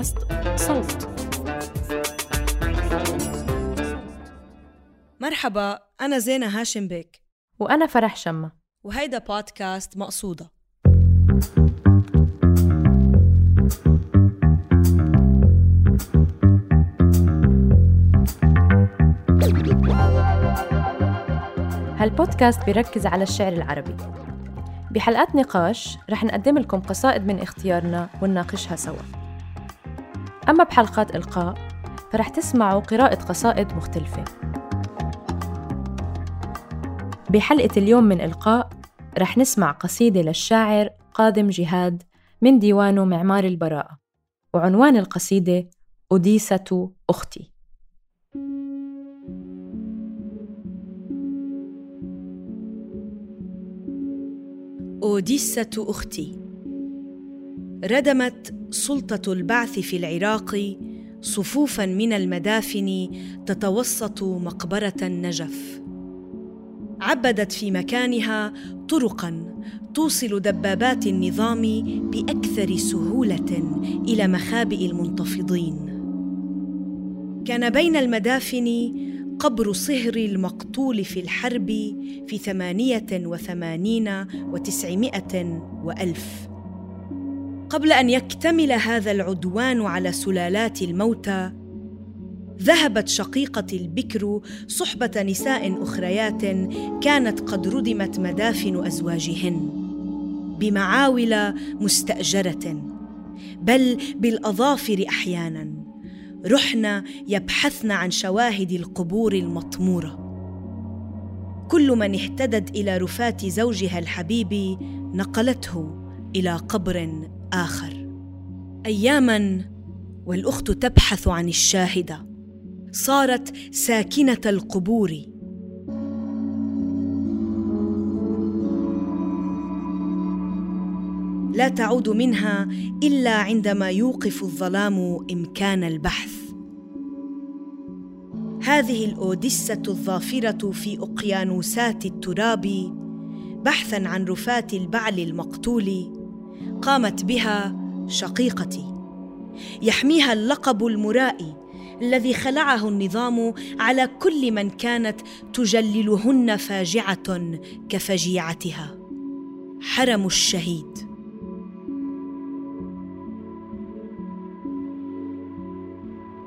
بودكاست صوت. مرحبا أنا زينة هاشم بيك. وأنا فرح شمة. وهيدا بودكاست مقصودة. هالبودكاست بيركز على الشعر العربي. بحلقات نقاش رح نقدم لكم قصائد من اختيارنا ونناقشها سوا. أما بحلقات إلقاء فرح تسمعوا قراءة قصائد مختلفة. بحلقة اليوم من إلقاء رح نسمع قصيدة للشاعر قادم جهاد من ديوانه معمار البراءة وعنوان القصيدة أوديسة أختي. أوديسة أختي. ردمت سلطة البعث في العراق صفوفا من المدافن تتوسط مقبرة النجف. عبدت في مكانها طرقا توصل دبابات النظام بأكثر سهولة إلى مخابئ المنتفضين. كان بين المدافن قبر صهر المقتول في الحرب في ثمانية وثمانين وتسعمائة وألف. قبل أن يكتمل هذا العدوان على سلالات الموتى ذهبت شقيقتي البكر صحبة نساء أخريات كانت قد ردمت مدافن أزواجهن بمعاول مستأجرة بل بالأظافر أحياناً. رحن يبحثن عن شواهد القبور المطمورة. كل من اهتدت إلى رفاه زوجها الحبيب نقلته إلى قبر آخر. اياما والأخت تبحث عن الشاهدة. صارت ساكنة القبور. لا تعود منها إلا عندما يوقف الظلام إمكان البحث. هذه الاودسه الظافرة في أقيانوسات التراب بحثا عن رفاه البعل المقتول قامت بها شقيقتي. يحميها اللقب المرائي الذي خلعه النظام على كل من كانت تجللهن فاجعة كفجيعتها. حرم الشهيد.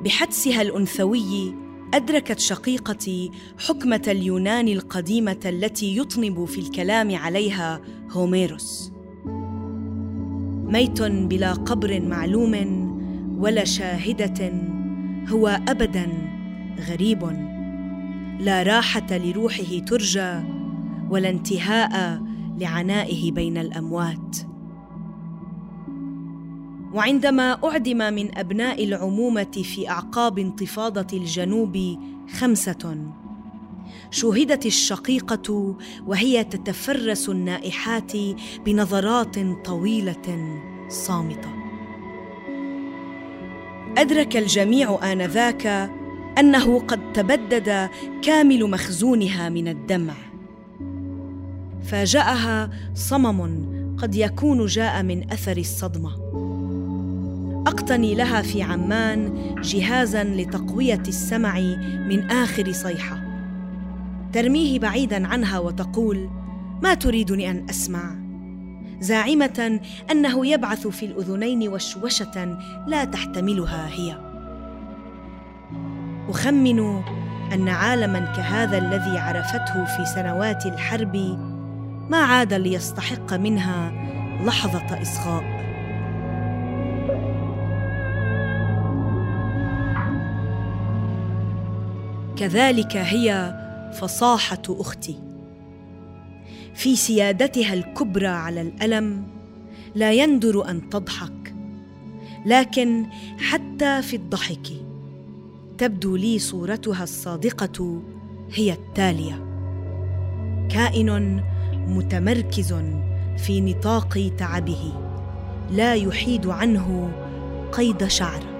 بحدسها الأنثوي أدركت شقيقتي حكمة اليونان القديمة التي يطنب في الكلام عليها هوميروس. ميت بلا قبر معلوم ولا شاهدة هو ابدا غريب. لا راحة لروحه ترجى ولا انتهاء لعنائه بين الأموات. وعندما أعدم من أبناء العمومة في أعقاب انتفاضة الجنوب خمسة شوهدت الشقيقة وهي تتفرس النائحات بنظرات طويلة صامتة. أدرك الجميع آنذاك أنه قد تبدد كامل مخزونها من الدمع. فاجأها صمم قد يكون جاء من أثر الصدمة. أقتني لها في عمان جهازا لتقوية السمع من آخر صيحة. ترميه بعيدا عنها وتقول ما تريدني أن أسمع؟ زاعمة أنه يبعث في الأذنين وشوشة لا تحتملها هي. أخمن أن عالما كهذا الذي عرفته في سنوات الحرب ما عاد ليستحق منها لحظة إصغاء. كذلك هي فصاحة أختي. في سيادتها الكبرى على الألم لا يندر أن تضحك لكن حتى في الضحك تبدو لي صورتها الصادقة هي التالية. كائن متمركز في نطاق تعبه لا يحيد عنه قيد شعر.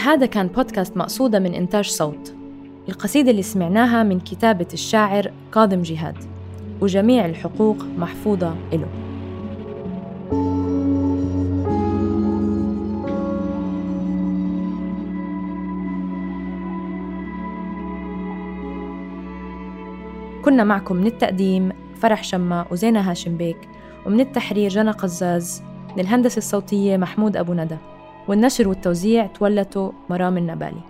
هذا كان بودكاست مقصودة من إنتاج صوت. القصيدة اللي سمعناها من كتابة الشاعر كاظم جهاد وجميع الحقوق محفوظة له كنا معكم من التقديم فرح شما وزينة هاشم بيك ومن التحرير جنى قزاز من الهندسة الصوتية محمود أبو ندى. والنشر والتوزيع تولته مرام النبالي.